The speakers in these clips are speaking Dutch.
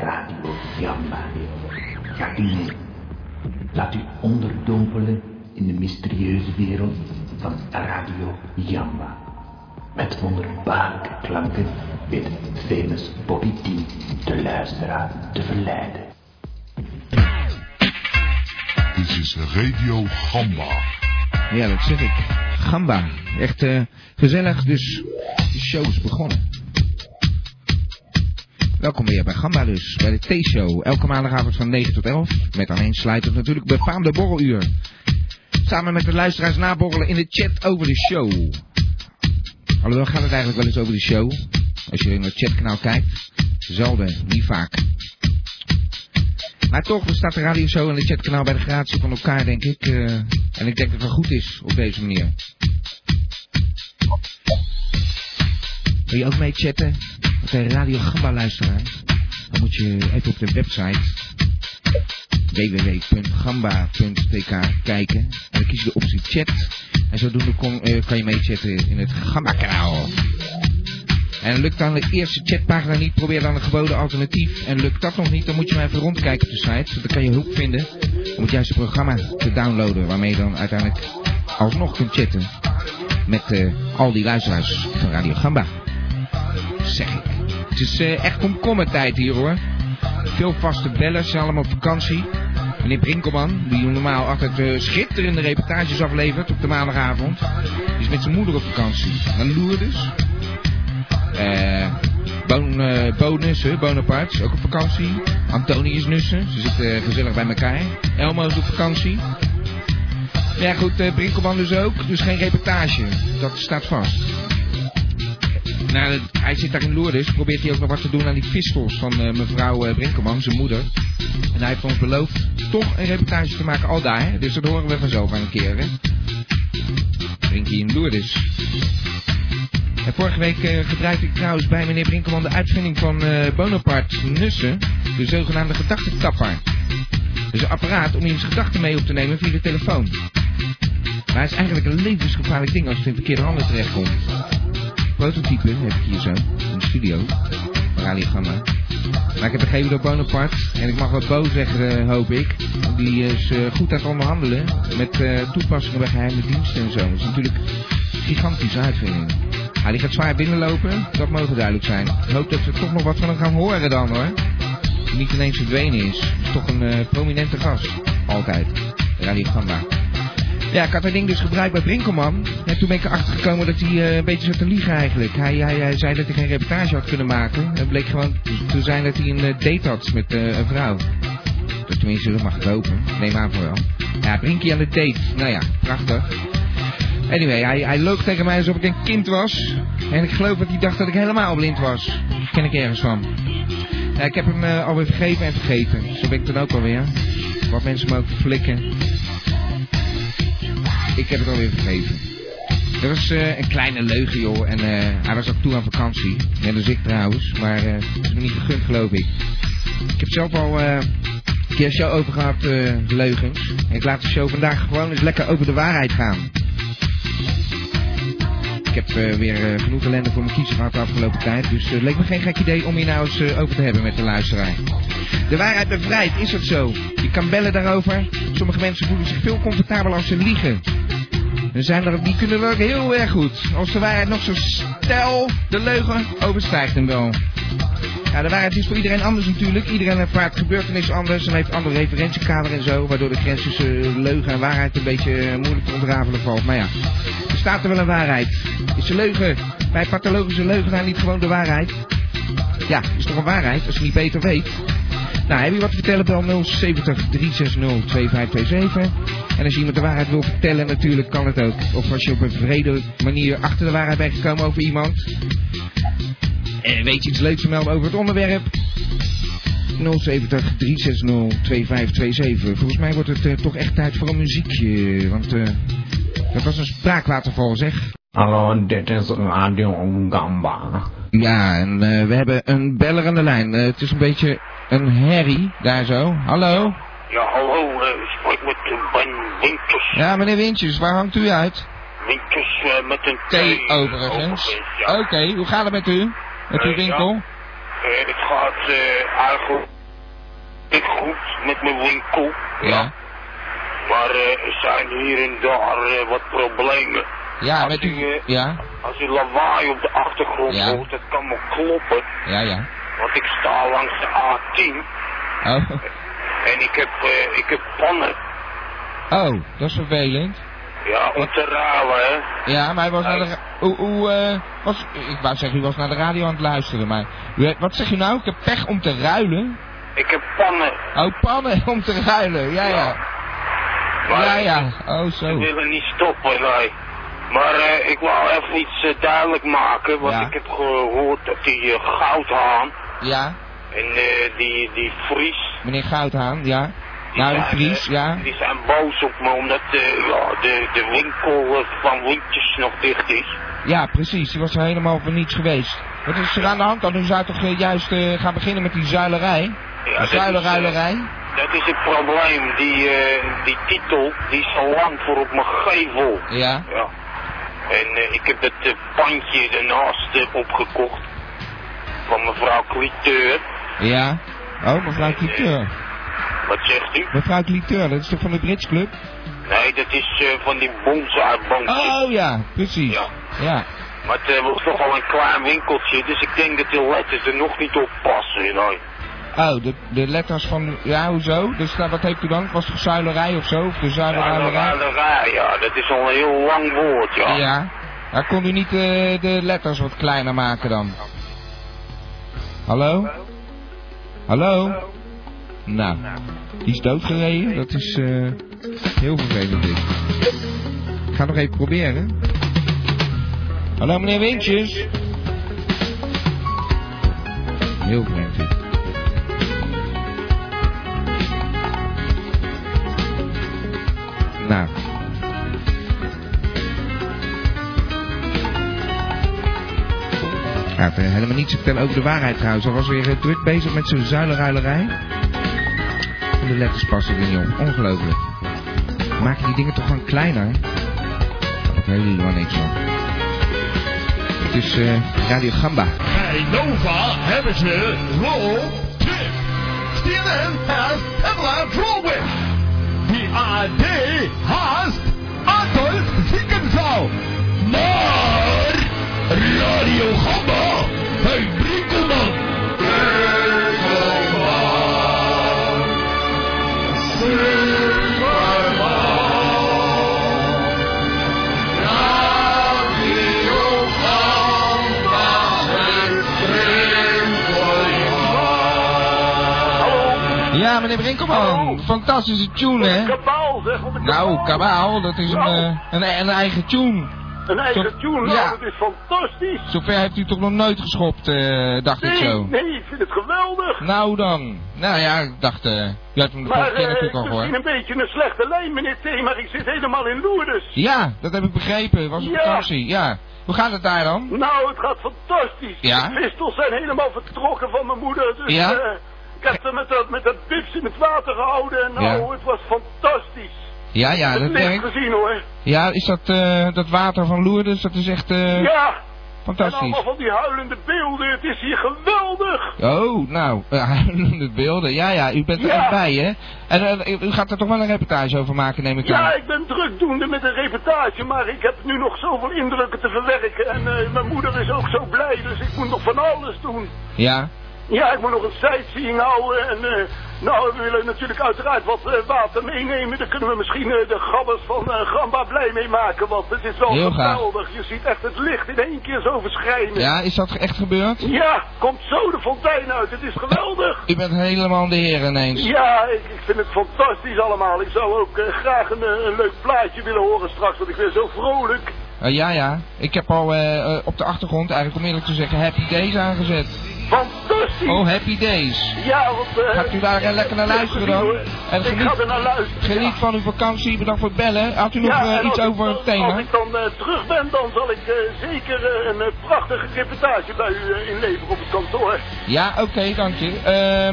Radio Jamba. Gaat u mee? Laat u onderdompelen in de mysterieuze wereld van Radio Jamba. Met wonderbaarlijke klanken weet famous Bobby T de luisteraar te verleiden. Dit is Radio Gamba. Ja, dat zeg ik. Gamba. Echt eh, gezellig, dus de show is begonnen. Welkom weer bij Gamba dus, bij de T-show. Elke maandagavond van 9 tot 11. Met aaneensluitend natuurlijk befaamde borreluur. Samen met de luisteraars naborrelen in de chat over de show. Alhoewel gaat het eigenlijk wel eens over de show. Als je in het chatkanaal kijkt. Zelden, niet vaak. Maar toch staat de radio show en de chatkanaal bij de gratie van elkaar, denk ik. Uh, en ik denk dat het goed is op deze manier. Wil je ook mee chatten de Radio Gamba luisteraars? Dan moet je even op de website www.gamba.tk kijken. En dan kies je de optie chat. En zodoende kon, uh, kan je meechatten in het Gamba kanaal. En lukt dan de eerste chatpagina niet, probeer dan een geboden alternatief. En lukt dat nog niet, dan moet je maar even rondkijken op de site. Dan kan je hulp vinden om het juiste programma te downloaden. Waarmee je dan uiteindelijk alsnog kunt chatten met uh, al die luisteraars van Radio Gamba. Zeg ik. Het is uh, echt komkommertijd hier hoor. Veel vaste bellers zijn allemaal op vakantie. Meneer Brinkelman, die normaal altijd uh, schitterende reportages aflevert op de maandagavond. Is met zijn moeder op vakantie. Naar Lourdes. Uh, bon, uh, Bonus, ook op vakantie. Antonius Nussen, ze zitten gezellig bij elkaar. Elmo is op vakantie. Ja goed, uh, Brinkelman dus ook, dus geen reportage. Dat staat vast. Nou, hij zit daar in Lourdes, probeert hij ook nog wat te doen aan die vistels van mevrouw Brinkelman, zijn moeder. En hij heeft ons beloofd toch een reportage te maken al daar. Dus dat horen we vanzelf aan een keer, hè. Brinkie in Lourdes. En vorige week uh, gebruikte ik trouwens bij meneer Brinkelman de uitvinding van uh, Bonaparte Nussen, de zogenaamde gedachtentapper. Dus een apparaat om iemands gedachten mee op te nemen via de telefoon. Maar het is eigenlijk een levensgevaarlijk ding als het in verkeerde handen terechtkomt. Prototype heb ik hier zo, in de studio, Radio Gamma. Maar ik heb gegeven door Bonaparte, en ik mag wat boos zeggen, hoop ik. Die is uh, goed aan het onderhandelen met toepassingen bij geheime diensten en zo. Dat is natuurlijk een gigantische uitvinding. Ja, die gaat zwaar binnenlopen, dat mogen duidelijk zijn. Ik hoop dat we toch nog wat van hem gaan horen dan hoor. Die niet ineens verdwenen is. Is toch een prominente gast. Altijd. Radio Gamba. Ja, ik had dat ding dus gebruikt bij Brinkelman. En toen ben ik erachter gekomen dat hij uh, een beetje zat te liegen eigenlijk. Hij, hij, hij zei dat hij geen reportage had kunnen maken. Het bleek gewoon te zijn dat hij een uh, date had met een vrouw. Dat tenminste, dat mag ik. Neem aan voor wel. Ja, Brinkie aan de date. Nou ja, prachtig. Anyway, hij, hij loog tegen mij alsof ik een kind was. En ik geloof dat hij dacht dat ik helemaal blind was. Ken ik ergens van. Ja, ik heb hem alweer vergeven en vergeten. Zo ben ik dan ook alweer. Wat mensen me ook flikken. Ik heb het alweer vergeven. Dat was uh, een kleine leugen, joh. En uh, hij was ook toe aan vakantie. Net als ik trouwens. Maar dat is me niet gegund, geloof ik. Ik heb zelf al een keer show over gehad, leugens. En ik laat de show vandaag gewoon eens lekker over de waarheid gaan. Ik heb weer genoeg ellende voor mijn kiezer gehad de afgelopen tijd. Dus het leek me geen gek idee om hier nou eens over te hebben met de luisteraar. De waarheid bevrijdt, is dat zo? Je kan bellen daarover. Sommige mensen voelen zich veel comfortabeler als ze liegen. Er zijn er, die kunnen ook heel erg goed. Als de waarheid nog zo stel, de leugen overstijgt hem wel. Ja, de waarheid is voor iedereen anders natuurlijk. Iedereen ervaart gebeurtenissen anders en heeft andere referentiekader en zo. Waardoor de grens tussen leugen en waarheid een beetje moeilijk te ontrafelen valt. Maar ja, er staat er wel een waarheid. Is de leugen bij pathologische leugenaar niet gewoon de waarheid? Ja, is toch een waarheid als je niet beter weet? Nou, heb je wat te vertellen? Bel 070 360 2527. En als je iemand de waarheid wil vertellen, natuurlijk kan het ook. Of als je op een vrede manier achter de waarheid bent gekomen over iemand. En weet je iets leuks te melden over het onderwerp? 070 360 2527. Volgens mij wordt het uh, toch echt tijd voor een muziekje. Want uh, dat was een spraakwaterval, zeg. Hallo, dit is Radio Gamba. Ja, en uh, we hebben een beller aan de lijn. het is een beetje een herrie daar zo. Hallo? Ja, hallo. Uh, spreek ik met Ben Wintjes. Ja, meneer Wintjes, waar hangt u uit? Wintjes eh, met een T T. overigens. ja. Oké, hoe gaat het met u? Met uw Eh, winkel? Eh, het gaat eh, eigenlijk niet goed met mijn winkel. Ja. Maar eh, er zijn hier en daar eh, wat problemen. Ja, Als met u, u... eh, Ja, Als u lawaai op de achtergrond hoort, dat kan me kloppen. ja, ja. Want ik sta langs de A10 Oh, en ik heb, eh, ik heb pannen. oh dat is vervelend. Ja, om te ruilen, hè. Ja, maar hij was naar de... Hoe, hoe, eh, was... Ik wou zeggen, u was naar de radio aan het luisteren, maar... U, wat zeg u nou? Ik heb pech om te ruilen? Ik heb pannen. Oh, pannen om te ruilen. Ja, ja. Maar Ja, ja. Oh, Ze zo. willen niet stoppen, nee. Maar eh, ik wou even iets duidelijk maken, want Ja. ik heb gehoord dat die goudhaan Ja, en eh, die, die Fries, meneer Goudhaan, ja. die, Nou, de Vries, eh, ja. die zijn boos op me omdat eh, ja, de, de winkel eh, van Wintjes nog dicht is. Ja, precies. Die was er helemaal voor niets geweest. Wat is er aan de hand dan? U zou toch eh, juist eh, gaan beginnen met die zuilerij? Ja, De dat eh, dat is het probleem, die, eh, die titel, die is al lang voor op mijn gevel. Ja. Ja. En eh, ik heb het eh, pandje ernaast eh, opgekocht. Van mevrouw Cliteur. Ja. Oh, mevrouw Cliteur. Wat zegt u? Mevrouw Cliteur, dat is toch van de Brits Club? Nee, dat is eh, van die bonsai-bankjes. Oh ja, precies. Ja. Ja. Maar het was toch al een klein winkeltje, dus ik denk dat de letters er nog niet op passen. Nee. Oh, de, de letters van... Ja, hoezo? Dus nou, wat heeft u dan? Was het zuilerij of zo? Of de de ja, dat is al een heel lang woord, ja. Ja. Maar kon u niet eh, de letters wat kleiner maken dan? Hallo? Hallo? Nou, die is doodgereden. Dat is eh, heel vervelend. Ik ga nog even proberen. Hallo meneer Wintjes. Heel vreemd. Nou. Gaat helemaal niets te vertellen over de waarheid trouwens. Hij was weer eh, druk bezig met zijn zuilenruilerij. En de letters passen er niet op. Ongelooflijk. Maken die dingen toch gewoon kleiner? Daar helemaal niks van. Het is eh, Radio Gamba. Bij Nova hebben ze roll tip. CNN has Pamela Drolwich. Die AD haast meneer Brinkelman. Fantastische tune, hè? Kabaal zeg, wat een Nou, kabaal, dat is een, Nou. eh, een, een eigen tune. Een eigen Zo- tune, nou, ja. dat is fantastisch. Zover heeft u toch nog nooit geschopt, eh, dacht ik zo. nee, ik vind het geweldig. Nou dan. Nou ja, ik dacht, eh, u hebt hem de Maar vorige keer eh, natuurlijk al misschien gehoord. een beetje een slechte lijn, meneer T, maar ik zit helemaal in Lourdes. Ja, dat heb ik begrepen. Was een Ja. vakantie, ja. Hoe gaat het daar dan? Nou, het gaat fantastisch. Ja? De pistels zijn helemaal vertrokken van mijn moeder. Dus Ja? eh, ik heb ze met dat, met dat bips in het water gehouden en nou, Ja. het was fantastisch. Ja, ja, dat licht werkt. gezien hoor. Ja, is dat, eh, dat water van Lourdes, dat is echt eh, ja, en fantastisch. allemaal van die huilende beelden. Het is hier geweldig. Oh, nou, uh, de beelden. Ja, ja, u bent er Ja. echt bij, hè? En eh, u gaat er toch wel een reportage over maken, neem ik Ja, aan. ik ben drukdoende met een reportage, maar ik heb nu nog zoveel indrukken te verwerken. En eh, mijn moeder is ook zo blij, dus ik moet nog van alles doen. Ja? Ja, ik moet nog een sightseeing houden. En eh, nou, we willen natuurlijk uiteraard wat eh, water meenemen. Daar kunnen we misschien eh, de gabbers van Gamba blij mee maken. Want het is wel Heel graag. geweldig. Je ziet echt het licht in één keer zo verschijnen. Ja, is dat echt gebeurd? Ja, komt zo de fontein uit. Het is geweldig. U bent helemaal de heer ineens. Ja, ik, ik vind het fantastisch allemaal. Ik zou ook graag een, een leuk plaatje willen horen straks, want ik ben zo vrolijk. Ja, ja. Ik heb al op de achtergrond, eigenlijk om eerlijk te zeggen, Happy Days aangezet. Fantastisch! Oh, happy days. Ja, want... eh, Gaat u daar lekker naar luisteren dan? En ik ga er naar luisteren. geniet van uw vakantie. Bedankt voor het bellen. Had u nog Ja, eh, iets over het thema? Als ik dan eh, terug ben, dan zal ik zeker een prachtige reportage bij u inleveren op het kantoor. Ja, oké, dank je.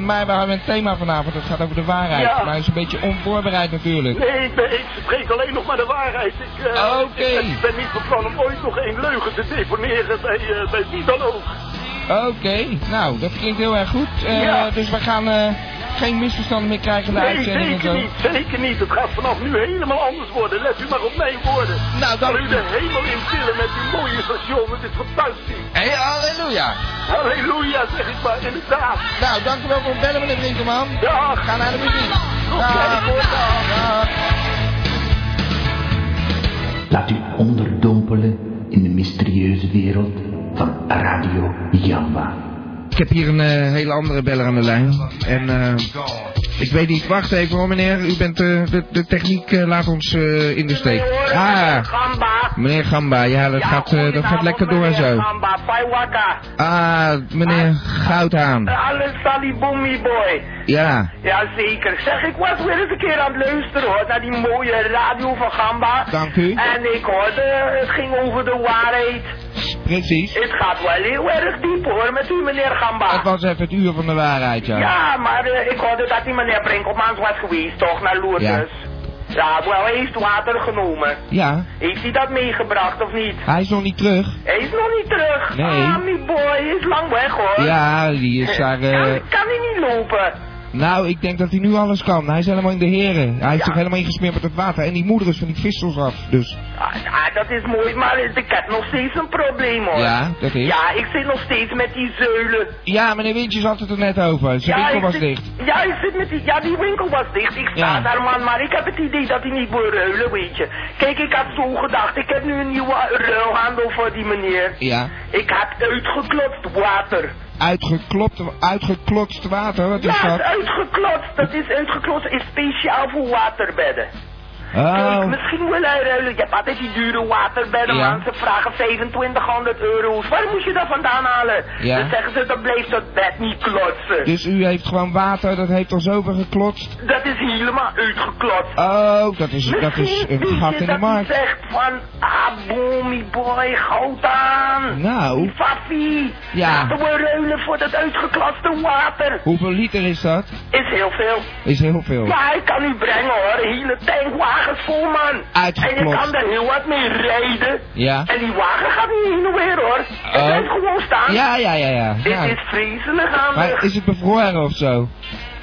Maar we hebben een thema vanavond. Dat gaat over de waarheid. Ja. Maar het is een beetje onvoorbereid natuurlijk. Nee, ik, ben, ik spreek alleen nog maar de waarheid. Ik, Oké. ik, ben- ik ben niet van plan om ooit nog één leugen te deponeren bij, bij wie dan ook. Oké, nou, dat klinkt heel erg goed. Eh, Ja. Dus we gaan eh, geen misverstanden meer krijgen in de Nee, uitzending en zeker zo. niet, zeker niet. Het gaat vanaf nu helemaal anders worden. Let u maar op mijn woorden. Nou, Zal dank u de hemel in tillen met uw mooie station. Het is fantastisch. Hey, halleluja. Halleluja, zeg ik maar, inderdaad. Nou, dank u wel voor het bellen, meneer Brinkelman. Ja, Ga naar de muziek. Dag. Laat u onderdompelen in de mysterieuze wereld van Radio Jamba. Ik heb hier een eh, hele andere beller aan de lijn. En eh, ik weet niet, wacht even hoor meneer. U bent eh, de, de techniek laat ons eh, in de steek. Ah, Gamba. meneer Gamba, ja dat, gaat, dat gaat lekker door en zo. Ah, meneer Goudhaan. Alles boy. Ja, Ja, zeker. Zeg, ik was weer eens een keer aan het luisteren hoor, naar die mooie radio van Gamba. dank u. En ik hoorde, het ging over de waarheid. Precies. Het gaat wel heel erg diep hoor, met u meneer Gamba. Het was even het uur van de waarheid, ja. Ja, maar eh, ik hoorde dat die meneer Brinkelmans was geweest, toch, naar Lourdes. Ja, wel, hij heeft water genomen. Ja, Heeft hij dat meegebracht of niet? hij is nog niet terug. Hij is nog niet terug. Nee. Ah, boy, hij is lang weg hoor. Ja, die is daar... Kan, kan hij niet lopen? Nou, ik denk dat hij nu alles kan. Hij is helemaal in de heren. Hij heeft Ja. zich helemaal ingesmeerd met het water. En die moeder is van die vissels af, dus... Ah, ah, dat is mooi, maar ik heb nog steeds een probleem hoor. Ja, dat is. Ja, ik zit nog steeds met die zeulen. Ja, meneer Wintjes had het er net over. Zijn winkel ik was zit, dicht. Ja, ik zit met die, ja, die winkel was dicht. Ik sta Ja. daar man, maar ik heb het idee dat hij niet wil ruilen, weet je. Kijk, ik had zo gedacht, ik heb nu een nieuwe ruilhandel voor die meneer. Ja. Ik had uitgeklotst water. Uitgeklopt, uitgeklotst water, wat is Ja, dat? uitgeklotst. Dat is uitgeklotst, is speciaal voor waterbedden. Kijk, Oh, misschien hij ruilen. Je hebt altijd die dure waterbedden, Ja. man. Ze vragen 2500 euro's. Waar moet je dat vandaan halen? Ja. Dan zeggen ze, dan blijft dat bed niet klotsen. dus u heeft gewoon water, dat heeft al zoveel geklotst. Dat is helemaal uitgeklotst. Oh, dat is, dat is Misschien een gat in de dat markt. hij zegt van, ah, boy, goud aan. Nou, Faffie, Ja. laten we ruilen voor dat uitgeklaste water. hoeveel liter is dat? Is heel veel. Is heel veel. Ja, ik kan u brengen hoor. Hele tankwagens vol man. En je kan er heel wat mee rijden. Ja. En die wagen gaat niet heen en weer hoor. Het Oh. blijft gewoon staan. Ja, ja, ja, ja. Dit ja. is vreselijk aan Maar is het bevroren of zo?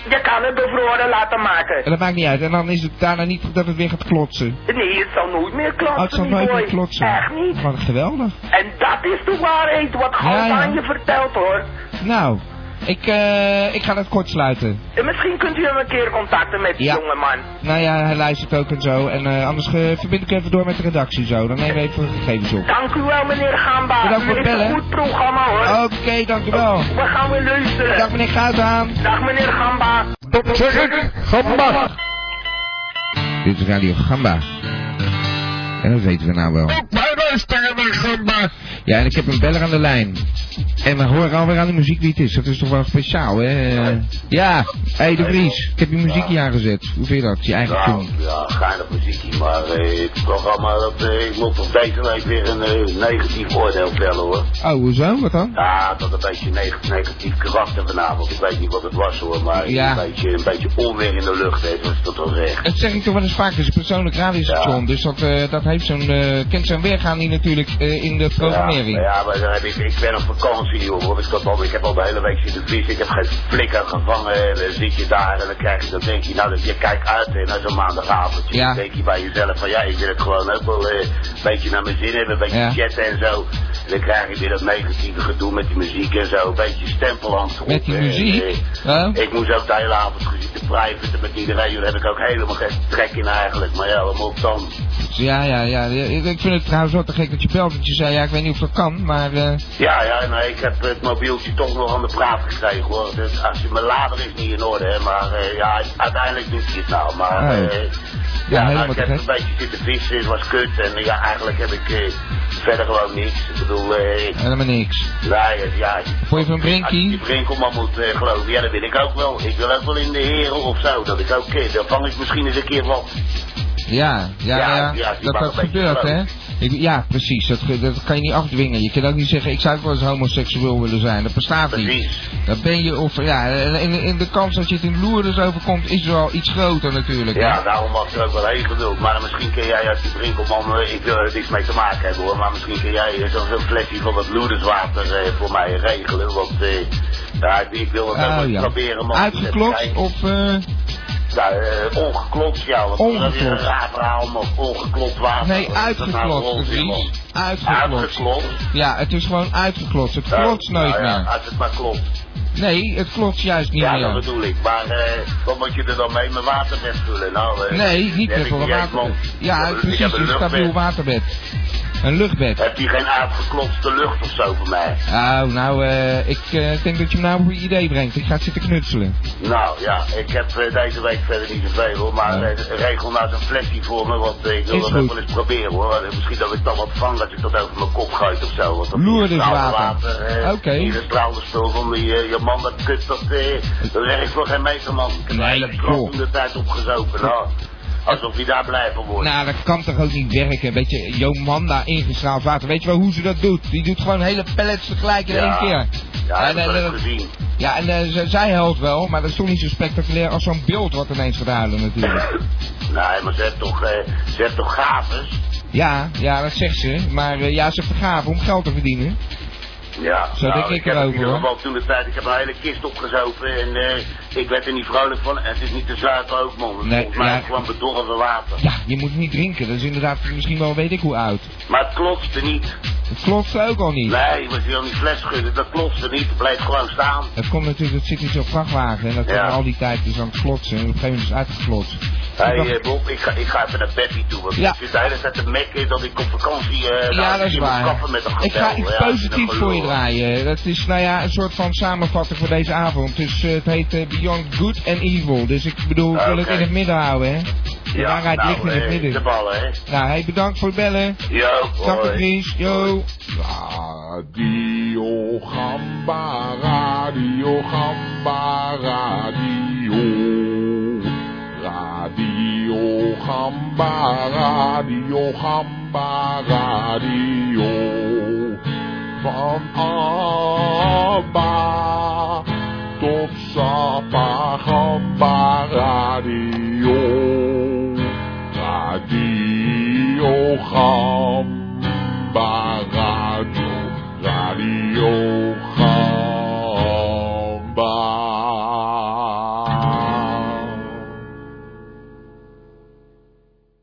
Je kan het bevroren laten maken. En dat maakt niet uit. En dan is het daarna niet dat het weer gaat klotsen. Nee, het zal nooit meer klotsen, Oh, het zal nooit boy. meer klotsen. Echt niet. Wat geweldig. En dat is de waarheid wat Ja, ja. aan je vertelt hoor. Nou, ik, eh, ik ga het kort sluiten. En misschien kunt u hem een keer contacten met die Ja. jongeman. Nou ja, hij luistert ook en zo. En eh, anders eh, verbind ik even door met de redactie zo. Dan nemen we even gegevens op. Dank u wel meneer Gamba. Bedankt voor het heeft een bellen. goed programma hoor. Oké, dank u wel. We gaan weer luisteren. Dag meneer Goudhaan. Dag meneer Gamba. Dat zeg ik, gamba. Dit is Radio Gamba. En dat weten we nou wel. Ook wij luisteren naar gamba. Ja, en ik heb een beller aan de lijn. En we horen alweer aan de muziek wie het is. Dat is toch wel speciaal, hè? Ja, hé hey, de Vries. Ik heb je muziek hier aangezet. Hoe vind je dat? Je eigen Nou, tune. ja, geinig muziekje, maar eh, het programma, dat, eh, ik moet op deze week weer een eh, negatief oordeel vellen hoor. Oh, hoezo? Wat dan? Ja, dat een beetje neg negatief karakter vanavond. Ik weet niet wat het was hoor, maar Ja. een, beetje, een beetje onweer in de lucht heeft, was dat wel recht. Dat zeg ik toch wel eens vaak. Het is een persoonlijk radiostation. Ja. Dus dat, eh, dat heeft zo'n, eh, kent zijn weergaan die natuurlijk in de programmering. Ja, ja, maar dan heb ik, ik ben op vakantie, hoor. Ik, heb al, ik heb al de hele week zitten vissen. Ik heb geen flikker gevangen. En dan zit je daar en dan krijg je, dan denk je, nou, dat je kijkt uit hè, naar zo'n maandagavondje. Ja. Dan denk je bij jezelf van, ja, ik wil het gewoon ook wel eh, een beetje naar mijn zin hebben. Een beetje Ja. chatten en zo. En dan krijg je weer dat negatieve gedoe met die muziek en zo. Een beetje stempel aan het Met die. En, muziek? eh, Oh? ik moest ook de hele avond gezitten privaten met iedereen. Daar heb ik ook helemaal geen trek in eigenlijk. Maar ja, wat moet dan? Ja, ja, ja. Ik vind het trouwens wel te gek dat je belt. Want je zei, ja, ik weet niet of dat kan. Maar eh, Ja, ja, nee, ik heb het mobieltje toch nog aan de praat gekregen hoor. Dus als je, mijn lader is niet in orde, hè, maar eh, ja, uiteindelijk doet hij het nou. Maar Oh. eh, Ja, nou, ik heb een beetje zitten vissen, het was kut. En ja, eigenlijk heb ik verder gewoon niks. Ik bedoel, Helemaal niks. nee, ja. Vond je van Als je Brinkie? Brinkelman moet geloven, ja, dat wil ik ook wel. Ik wil ook wel in de heren of zo, dat ik ook, dan vang ik misschien eens een keer wat. Ja, ja, Ja, ja. ja, die dat mag dat gebeurt, hè? Ik, ja, precies. Dat, dat kan je niet afdwingen. Je kan ook niet zeggen, ik zou ook wel eens homoseksueel willen zijn. Dat bestaat niet. Precies. Dat ben je, of ja, in, in de kans dat je het in Loerders overkomt, is wel iets groter natuurlijk. hè? Ja, daarom was er ook wel heen geduld. Maar misschien kun jij als die Brinkelman, eh, ik wil er niks mee te maken hebben hoor, maar misschien kun jij eh, zo'n flesje van dat loederswater eh, voor mij regelen. Want eh, ja, ik- wil het Oh, wel ja. proberen. Uitgeklopt of... eh, Ja, eh, ongeklopt, ja. Want dat is een raar verhaal, maar ongeklopt water. nee, dat nou uitgeklopt? Vries. Uitgeklopt. Ja, het is gewoon uitgeklopt. Het Ja, klopt nooit nou ja, meer. Als het maar klopt. Nee, het klopt juist niet Ja, dat meer. bedoel ik. Maar eh, wat moet je er dan mee? Mijn waterbed vullen? Nou, eh, Nee, niet meer voor een waterbed. Ja, precies, een stabiel waterbed. Een luchtbed. Heb je geen uitgeklopte lucht of zo voor mij? Nou, nou, eh, ik eh, denk dat je me nou op een idee brengt. Ik ga zitten knutselen. Nou ja, ik heb eh, deze week verder niet zoveel hoor, maar eh, regel nou zo'n flesje voor me, want ik wil dat goed. wel eens proberen hoor. Misschien dat ik dan wat vang, dat ik dat over mijn kop gooi of zo. Want dat Loerdeswater. water, eh, Oké. Hier is trouwens spul van die, je man dat kut, dat, dat werkt voor geen meter man. Ik heb Nee, de hele tijd opgezopen, nou. Alsof je daar blij van wordt. Nou, dat kan toch ook niet werken. Weet je, Jomanda ingestraald water. Weet je wel hoe ze dat doet? Die doet gewoon hele pallets tegelijk in Ja. één keer. ja, dat heb ik eh, gezien. Ja, en eh, zij helpt wel, maar dat is toch niet zo spectaculair als zo'n beeld wat ineens gehouden natuurlijk. Nee, maar ze heeft toch, eh, ze heeft toch gaves? Ja, ja, dat zegt ze. Maar eh, ja, ze vergaven om geld te verdienen. Ja, Zo nou, denk ik heb erover, in ieder hoor. geval toen de tijd, ik heb een hele kist opgezopen en eh, ik werd er niet vrolijk van. En het is niet te zuiver ook, man. Nee, volgens mij ja. gewoon bedorven water. Ja, je moet niet drinken. Dat is inderdaad misschien wel weet ik hoe oud. Maar het klotste niet. Het klopt ook al niet. Nee, je moet je dan die fles schudden, dat klotste niet. Het bleef gewoon staan. Het komt natuurlijk, het zit in zo'n vrachtwagen en dat Ja. al die tijd dus aan het klotsen. En op een gegeven moment is het uitgeklotst. Hey, Bob, ik ga, ik ga even naar Peppy toe. Want Ja. ik zit de hele tijd te mekken dat ik op vakantie eh Ja, nou, dat is waar. kappen met een Ik ga iets Ja, positiefs voor je draaien. Dat is nou ja, een soort van samenvatting voor deze avond. Dus eh, het heet eh, Beyond Good and Evil. Dus ik bedoel, ik wil het in het midden houden, hè. De Ja, waarheid nou, ligt in het eh, midden. de ballen, hè. Nou, hey, bedankt voor het bellen. Yo, hoi. Vries, yo. Radio Gamba, Radio Gamba, Radio. Gamba, Radio Gamba, Radio. Van Abba tot Sapa Gamba, Radio. Radio Gamba,